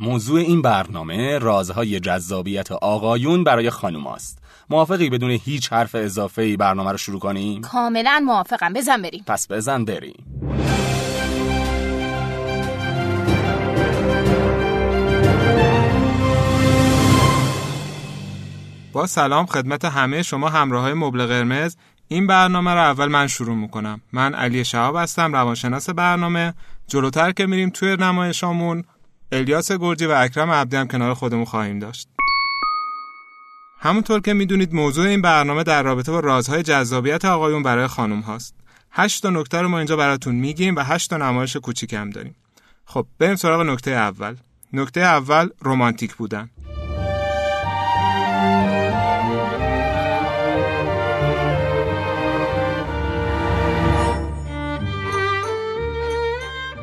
موضوع این برنامه رازهای جذابیت آقایون برای خانوم است. موافقی بدون هیچ حرف اضافه برنامه رو شروع کنیم؟ کاملا موافقم بزن بریم پس بزن بریم. با سلام خدمت همه شما همراه های مبل قرمز. این برنامه رو اول من شروع می‌کنم. من علی شهاب هستم روانشناس برنامه. جلوتر که میریم توی نمایشامون الیاس گرجی و اکرم عبدی هم کنار خودمون خواهیم داشت. همونطور که می‌دونید موضوع این برنامه در رابطه با رازهای جذابیت آقایون برای خانم هاست. هشت تا نکته رو ما اینجا براتون میگیم و هشت تا نمایش کوچیک هم داریم. خب بریم سراغ نکته اول. نکته اول رمانتیک بودن.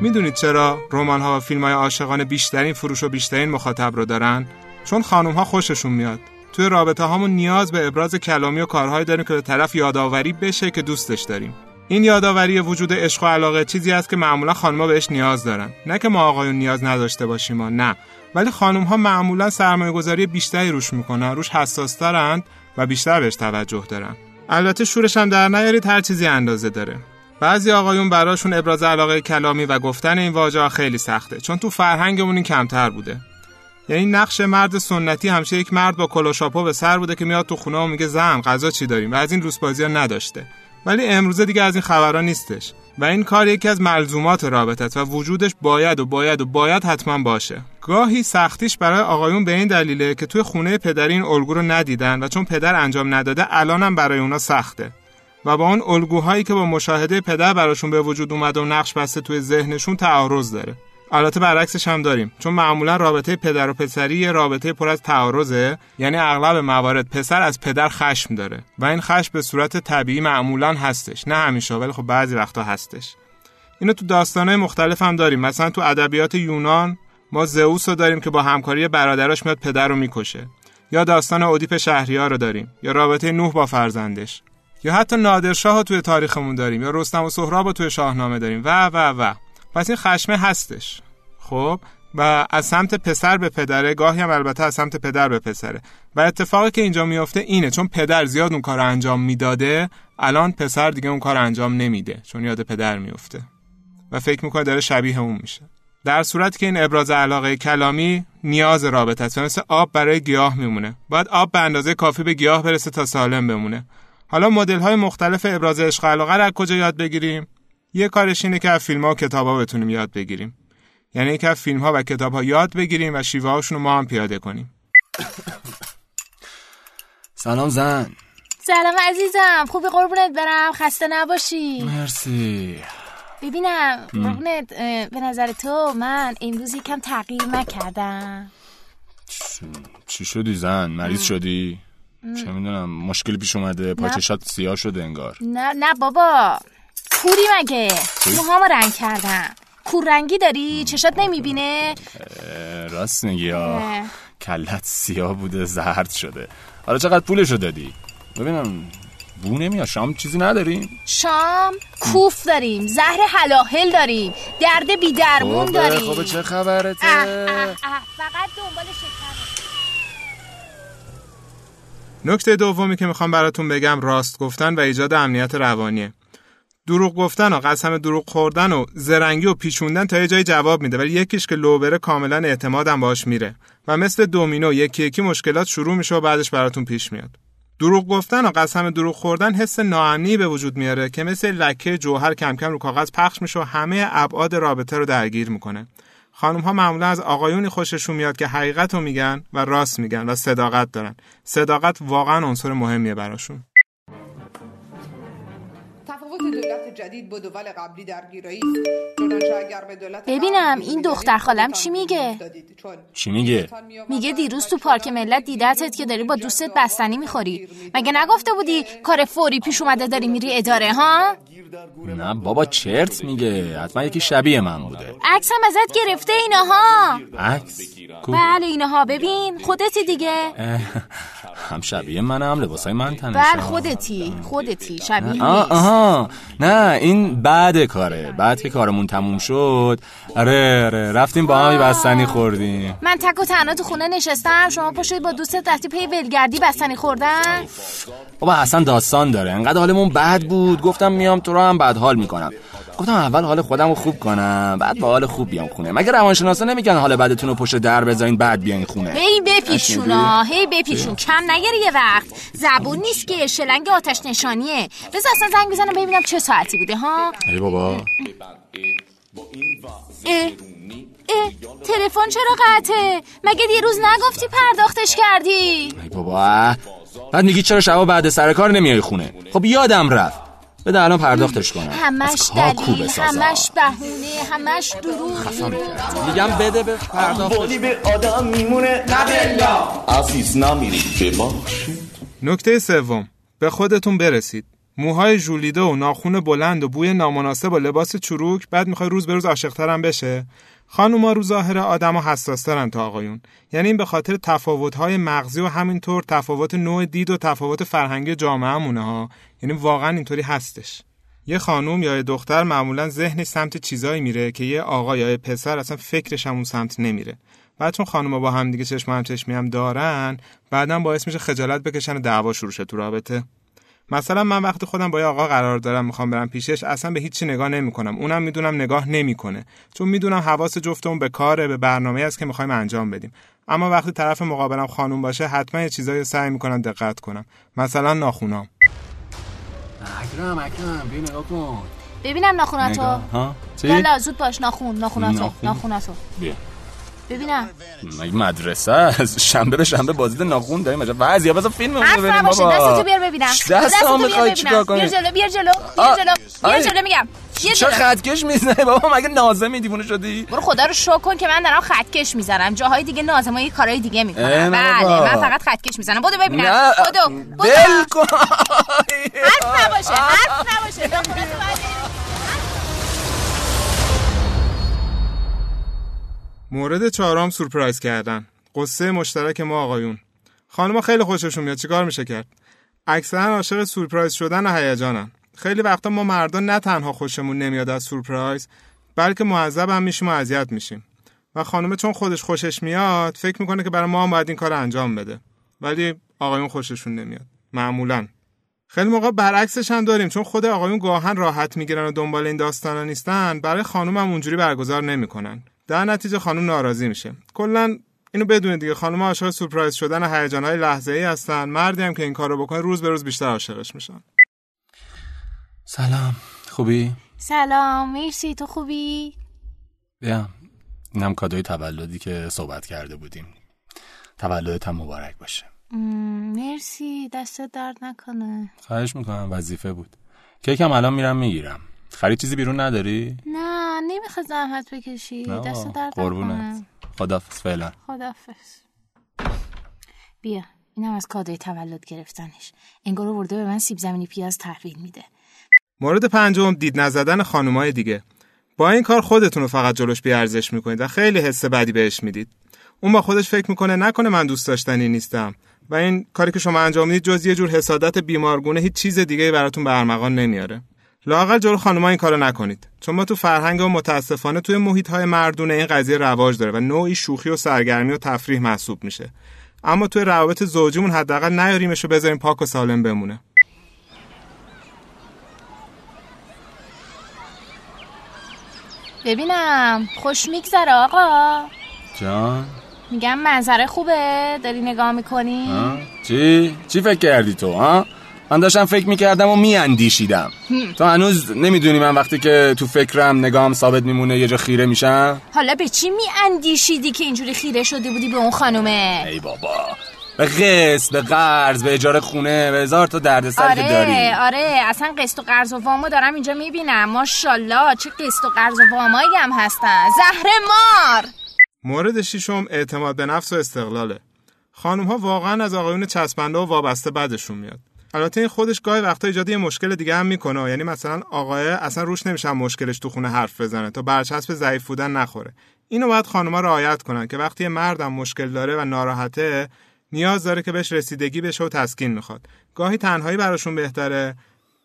می‌دونید چرا رمان ها و فیلم های عاشقانه بیشترین فروش و بیشترین مخاطب رو دارن؟ چون خانم ها خوششون میاد. توی رابطه هامون نیاز به ابراز کلامی و کارهایی داریم که به طرف یادآوری بشه که دوستش داریم. این یادآوری وجود عشق و علاقه چیزی است که معمولا خانم‌ها بهش نیاز دارن. نه که ما آقایون نیاز نداشته باشیم ما نه. ولی خانم ها معمولا سرمایه گذاری بیشتری روش می‌کنن، روش حساس و بیشتر بهش توجه دارن. البته شورش هم در نیارید هر چیزی اندازه داره. بعضی آقایون براشون ابراز علاقه کلامی و گفتن این واژه خیلی سخته چون تو فرهنگمون این کمتر بوده. یعنی نقش مرد سنتی همیشه یک مرد با کلاشاپو به سر بوده که میاد تو خونه و میگه زن غذا چی داریم؟ و از این بازی ها نداشته. ولی امروزه دیگه از این خبرها نیستش. و این کار یکی از ملزومات رابطه و وجودش باید و باید و باید حتما باشه. گاهی سختیش برای آقایون به این دلیله که توی خونه پدری این الگو رو ندیدن و چون پدر انجام نداده الانم برای اونا سخته. و با اون الگوهایی که با مشاهده پدر براشون به وجود اومده و نقش بسته توی ذهنشون تعارض داره. البته برعکسش هم داریم. چون معمولا رابطه پدر و پسری یه رابطه پر از تعارضه یعنی اغلب موارد پسر از پدر خشم داره. و این خشم به صورت طبیعی معمولا هستش نه همیشه. ولی خب بعضی وقتا هستش. اینو تو داستانهای مختلف هم داریم. مثلا تو ادبیات یونان ما زئوس رو داریم که با همکاری برادراش میاد پدر رو می‌کشه. یا داستان اودیپ شهریار رو داریم. یا رابطه نوح با فرزندش. یا حتی نادرشاه توی تاریخمون داریم یا رستم و سهراب توی شاهنامه داریم. و و و. پس این خشمه هستش. خب؟ و از سمت پسر به پدره گاهی هم البته از سمت پدر به پسره. و اتفاقی که اینجا میفته اینه چون پدر زیاد اون کار انجام می‌داده الان پسر دیگه اون کار انجام نمیده چون یاد پدر میفته. و فکر می‌کنه داره شبیه اون میشه. در صورتی که این ابراز علاقه کلامی نیاز رابطه است. مثل آب برای گیاه میمونه. باید آب به اندازه کافی به گیاه برسه تا سالم بمونه. حالا مدل های مختلف ابراز عشق علاقه را کجا یاد بگیریم؟ یه کارش اینه که از فیلم ها و کتاب ها بتونیم یاد بگیریم. یعنی که از فیلم ها و کتاب ها یاد بگیریم و شیوه هاشون رو ما هم پیاده کنیم. سلام زن. سلام عزیزم. خوبی قربونت برم. خسته نباشی. مرسی. ببینم قربونت به نظر تو من امروز یکم تغییر نکردم. چی شدی زن؟ مریض شدی؟ چه می‌دونم مشکلی پیش اومده پاچشات سیاه شده انگار. نه نه بابا. کوری مگه؟ موهامو رنگ کردم کور رنگی داری؟ چشات نمی‌بینه؟ راست میگی کلت سیاه بوده زرد شده. حالا چقدر پولشو دادی؟ ببینم بو نمیاد. شام چیزی نداریم شام؟ کوف داریم. زهر حلاحل داریم. درد بیدرمون داریم. خب چه خبرته؟ فقط دنبال شکر. نکته دومی که می‌خوام براتون بگم راست گفتن و ایجاد امنیت روانیه. دروغ گفتن و قسم دروغ خوردن و زرنگی و پیچوندن تا یه جای جواب میده ولی یکیش که لو بره کاملا اعتمادم باش میره و مثل دومینو یکی یکی مشکلات شروع میشه و بعدش براتون پیش میاد. دروغ گفتن و قسم دروغ خوردن حس ناامنی به وجود میاره که مثل لکه جوهر کم کم رو کاغذ پخش میشه و همه ابعاد رابطه رو درگیر می‌کنه. خانم ها معمولا از آقایونی خوششون میاد که حقیقت رو میگن و راست میگن و صداقت دارن. صداقت واقعا عنصر مهمیه براشون. تفاوت ببینم این دختر خالم چی میگه چی میگه میگه دیروز تو پارک ملت دیدتت که داری با دوستت بستنی می‌خوری مگه نگفته بودی کار فوری پیش اومده داری میری اداره ها نه بابا چرت میگه حتما یکی شبیه من بوده عکسم ازت گرفته اینها عکس بله اینها ببین خودتی دیگه هم شبیه منم لباسای من تنشم بله خودتی خودتی شبیه آه نه این بعد کاره. بعد که کارمون تموم شد. آره آره. رفتیم با هم بستنی خوردیم. من تک و تنها تو خونه نشستم. شما پشت با دوستت رفتی پی ولگردی بستنی خوردن. بابا اصلا داستان داره. انقدر حالمون بد بود. گفتم میام تو رو هم بد حال می‌کنم. گفتم اول حال خودم رو خوب کنم بعد با حال خوب بیام خونه. مگه روانشناسا نمیگن حال بدتون رو پشت در بذارین بعد بیاین خونه؟ هی بپیچونا هی بپیچون. کم نگیری یه وقت. زبون نیست که شلنگ آتش نشانیه. بذار اصلا زنگ بزنم ببینم چه ساعتی بوده ها؟ ای بابا. اه اه تلفن چرا قطعه؟ مگه دیروز نگفتی پرداختش کردی؟ ای بابا بعد میگی چرا شبا بعد سر کار نمیای خونه؟ خب یادم رفت. بده الان پرداختش کنم. همش دلیل همش بهونه همش دروغ. میگم بده به پرداختش به آدم میمونه. نه عزیز نمیری ببخشید نکته سوم. به خودتون برسید. موهای ژولیده و ناخون بلند و بوی نامناسب و لباس چروک بعد می‌خوای روز به روز عاشقترم بشه؟ خانوما رو ظاهر آدم و حساسترن تا آقایون. یعنی به خاطر تفاوت‌های مغزی و همینطور تفاوت نوع دید و تفاوت فرهنگی جامعهمونه ها یعنی واقعا اینطوری هستش. یه خانوم یا یه دختر معمولا ذهنش سمت چیزایی میره که یه آقا یا یه پسر اصلا فکرش همون سمت نمیره. بعد چون خانوما با هم دیگه چشم هم چشمی هم دارن بعدا باعث میشه خجالت بکشن و دعوا شروع شه تو رابطه. مثلا من وقتی خودم با یه آقا قرار دارم می‌خوام برم پیشش اصلا به هیچی نگاه نمی‌کنم. اونم می‌دونم نگاه نمی‌کنه. چون می‌دونم حواس جفتمون به کاره به برنامه است که می‌خوایم انجام بدیم. اما وقتی طرف مقابلم خانوم باشه حتما یه چیزایی سعی می‌کنم دقت کنم. مثلا ناخونام. اکرم اکرم بیا نگاه کن. ببینم ناخوناتو. ها؟ چی؟ زود باش ناخون ناخوناتو ناخون؟ ناخوناتو. بیا. ببینم. مگه مدرسه است. شنبه به شنبه بازدید ناخون داریم عجب وضعیه. بذار فیلم ببینیم بابا. دستتو بیار ببینم. بیار می‌خوای چیکار ببینم. کنی؟ بیار جلو بیار جلو بیار آ، جلو. بیار آی. جلو میگم. چه. خطکش می‌زنی؟ بابا مگه نازمی دیوونه شدی؟ برو خدا رو شکر کن که من دارم خطکش می‌زنم. جاهای دیگه نازما یه کارهای دیگه می‌کنم بله. من فقط خطکش می‌زنم. بدو ببینم. ول کن. حرف نباشه حرف نباشه. مورد چهارم سورپرایز کردن. قصه مشترک ما آقایون. خانم‌ها خیلی خوششون میاد. چیکار میشه کرد؟ اکثرا عاشق سورپرایز شدن و هیجانن. خیلی وقتا ما مردا نه تنها خوشمون نمیاد از سورپرایز بلکه معذب هم میشیم و اذیت میشیم. و خانم چون خودش خوشش میاد فکر می‌کنه که برای ما هم باید این کار انجام بده. ولی آقایون خوششون نمیاد. معمولا. خیلی موقع برعکسش هم داریم. چون خود آقایون گاهن راحت می‌گیرن و دنبال این داستانا نیستن برای خانم هم اونجوری برگزار نمی‌کنن. در نتیجه خانم ناراضی میشه. کلا اینو بدونید دیگه خانم عاشق سورپرایز شدن و هیجانهای لحظه ای هستن. مردی هم که این کارو بکنه روز به روز بیشتر عاشقش میشن. سلام. خوبی؟ سلام. مرسی. تو خوبی؟ بیا. اینم کادوی تولدی که صحبت کرده بودیم. تولدت هم مبارک باشه. مرسی. دست درد نکنه. خواهش می‌کنم. وظیفه بود. کیکم الان میرم می‌گیرم. خرید چیزی بیرون نداری؟ نه نمی‌خواد زحمت بکشی. دست درد قربونت. خدافز فعلا. خدافز بیا اینم از کادوی تولد گرفتنش. انگار ورده به من سیب زمینی پیاز تحویل میده. مورد پنجم دید نزدن خانمای دیگه. با این کار خودتون رو فقط جلوش بیارزش می‌کنید و خیلی حس بدی بهش می‌دید. اون با خودش فکر می‌کنه نکنه من دوست داشتنی نیستم. و این کاری که شما انجام می‌دید جز یه جور حسادت بیمارگونه هیچ چیز دیگه براتون به ارمغان نمیاره. لاقل جلو خانم‌ها این کارو نکنید. چون ما تو فرهنگ و متاسفانه توی محیط های مردونه این قضیه رواج داره و نوعی شوخی و سرگرمی و تفریح محسوب میشه. اما توی روابط زوجیمون حداقل نیاریمش و بذاریم پاک و سالم بمونه. ببینم. خوش میگذره آقا. جان. میگم منظره خوبه؟ داری نگاه می‌کنی؟ چی؟ چی فکر کردی تو ها؟ من داشتم فکر می‌کردم و میاندیشیدم. تو هنوز نمی‌دونی من وقتی که تو فکرم نگاهم ثابت میمونه یه جا خیره میشم؟ حالا به چی میاندیشیدی که اینجوری خیره شده بودی به اون خانومه؟ ای بابا. به قسط به قرض به اجاره خونه به هزار تا دردسر آره که داری. آره اصلا قسط و قرض و وامو دارم اینجا می‌بینم. ماشاءالله چه قسط و قرض و وامایی هم هستن. زهر مار! مورد ششم اعتماد به نفس و استقلاله. خانم ها واقعا از آقایون چسبنده و وابسته بدشون میاد. البته این خودش گاهی وقتا ایجاد یه مشکل دیگه هم می‌کنه. یعنی مثلا آقای اصلا روش نمیشه مشکلش تو خونه حرف بزنه تا برچسب ضعیف بودن نخوره. اینو باید خانم‌ها رعایت کنن که وقتی مردم مشکل داره و ناراحته نیاز داره که بهش رسیدگی بشه و تسکین می‌خواد. گاهی تنهایی براشون بهتره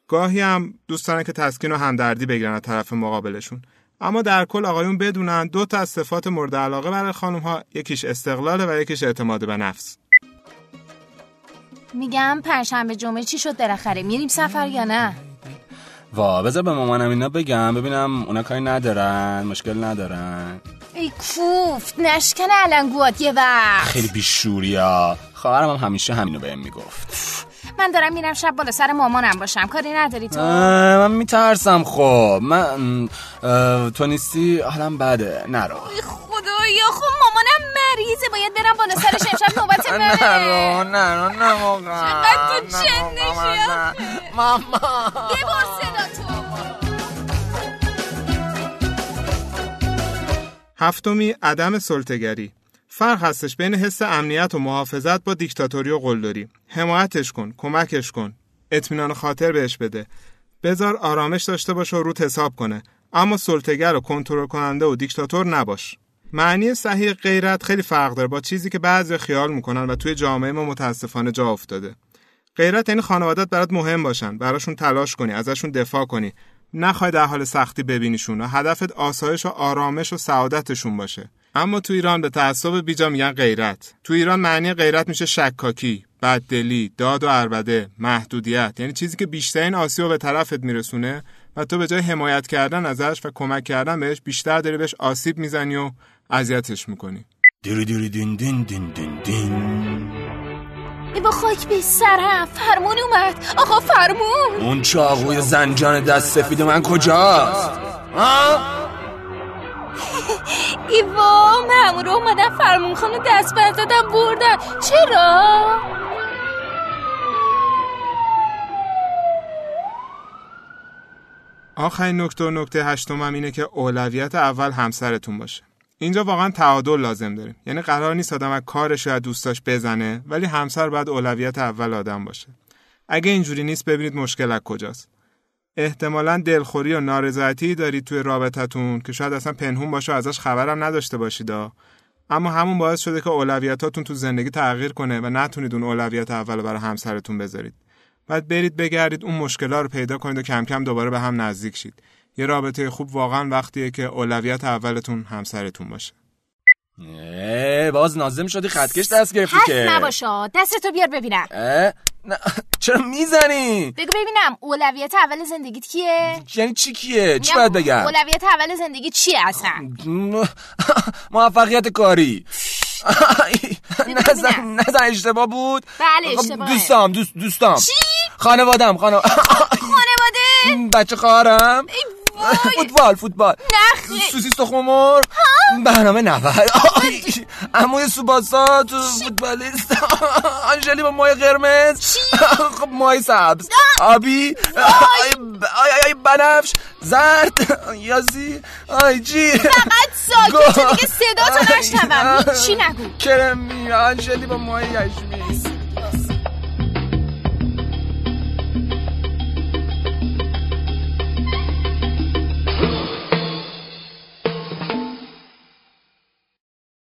گاهی هم دوست دارن که تسکین و همدردی بگیرن از طرف مقابلشون. اما در کل آقایون بدونن دو تا از صفات مورد علاقه برای خانم ها یکیش استقلاله و یکیش اعتماد به نفس. میگم پنجشنبه جمعه چی شد بالاخره؟ میریم سفر یا نه؟ وا بذار به مامانم اینا بگم. ببینم اونا کاری ندارن مشکل ندارن. ای کوفت نشکن علنگوات یه وقت. خیلی بیشوریا. خواهرم هم همیشه همینو بهم می‌گفت. من دارم میرم شب بالا سر مامانم باشم. کاری نداری تو؟ من میترسم خب من تو نیستی؟ حالم بده. نرو. ای خدایا خب مامانم مریضه. باید برم بالا سرش امشب نرو نرو نه واقعا. چقدر تو نه چندشی واقعا، آخه. نه. ماما ببر صدا تو هفتمی عدم سلطگری فرق هستش بین حس امنیت و محافظت با دیکتاتوری و قلدری حمایتش کن کمکش کن. اطمینان خاطر بهش بده. بذار آرامش داشته باشه و روت حساب کنه. اما سلطگر و کنترل کننده و دیکتاتور نباش. معنی صحیح غیرت خیلی فرق داره با چیزی که بعضی خیال می‌کنن و توی جامعه ما متاسفانه جا افتاده. غیرت یعنی خانوادت برات مهم باشن براشون تلاش کنی ازشون دفاع کنی. نخوای در حال سختی ببینیشون و هدفت آسایش و آرامش و سعادتشون باشه. اما تو ایران به تعصب بیجا میگن غیرت. تو ایران معنی غیرت میشه شکاکی. بددلی داد و عربده محدودیت یعنی چیزی که بیشترین آسیب به طرفت میرسونه و تو به جای حمایت کردن ازش و کمک کردن بهش بیشتر داری بهش آسیب می‌زنی و اذیتش می‌کنی دیری دیری دین دین دین دین دین ای با خاک به سرم فرمون اومد آقا فرمون اون چاقوی زنجان دست سفید من کجاست؟ ها؟ ای وا مامورا اومدن فرمون خانو دست بر دادن بردن چرا؟ آخرین نکته نکته هشتمم اینه که اولویت اول همسرتون باشه. اینجا واقعا تعادل لازم داریم یعنی قرار نیست آدم از کارش یا دوستاش بزنه ولی همسر باید اولویت اول آدم باشه. اگه اینجوری نیست ببینید مشکل از کجاست. احتمالا دلخوری و نارضایتی دارید توی رابطتون که شاید اصلا پنهون باشه و ازش خبرم نداشته باشید. اما همون باعث شده که اولویتاتون تو زندگی تغییر کنه و نتونید اون اولویت اول برای همسرتون بذارید. بعد برید بگردید اون مشکلات رو پیدا کنید و کم کم دوباره به هم نزدیک شید یه رابطه خوب واقعا وقتیه که اولویت اولتون همسرتون باشه اه، باز نازم شدی خطکش دست گرفتی که نباشا دستتو بیار ببینم؟ نه، چرا می‌زنی؟ بگو ببینم اولویت اول زندگیت کیه؟ یعنی چی کیه؟ چی باید بگم؟ اولویت اول زندگی چیه اصلا؟ موفقیت کاری نزن. نزن اشتباه بود بله، خب، اشتباهه. دوستام دوست دوستام چی؟ خانوادم خانو خانواده؟ بچه خواهرم. وای. فوتبال فوتبال. نخی سوسیس تخم مرغ برنامه 90 آی، عموی سوباسا تو فوتبالیست. آنجلی با مای قرمز. خب مای سبز. آبی. آی بنفش. زرد. یازی. آی جی. فقط ساکت. دیگه صدا تو نشنوم. هیچی نگو. کرمی آنجلی با مای یشمی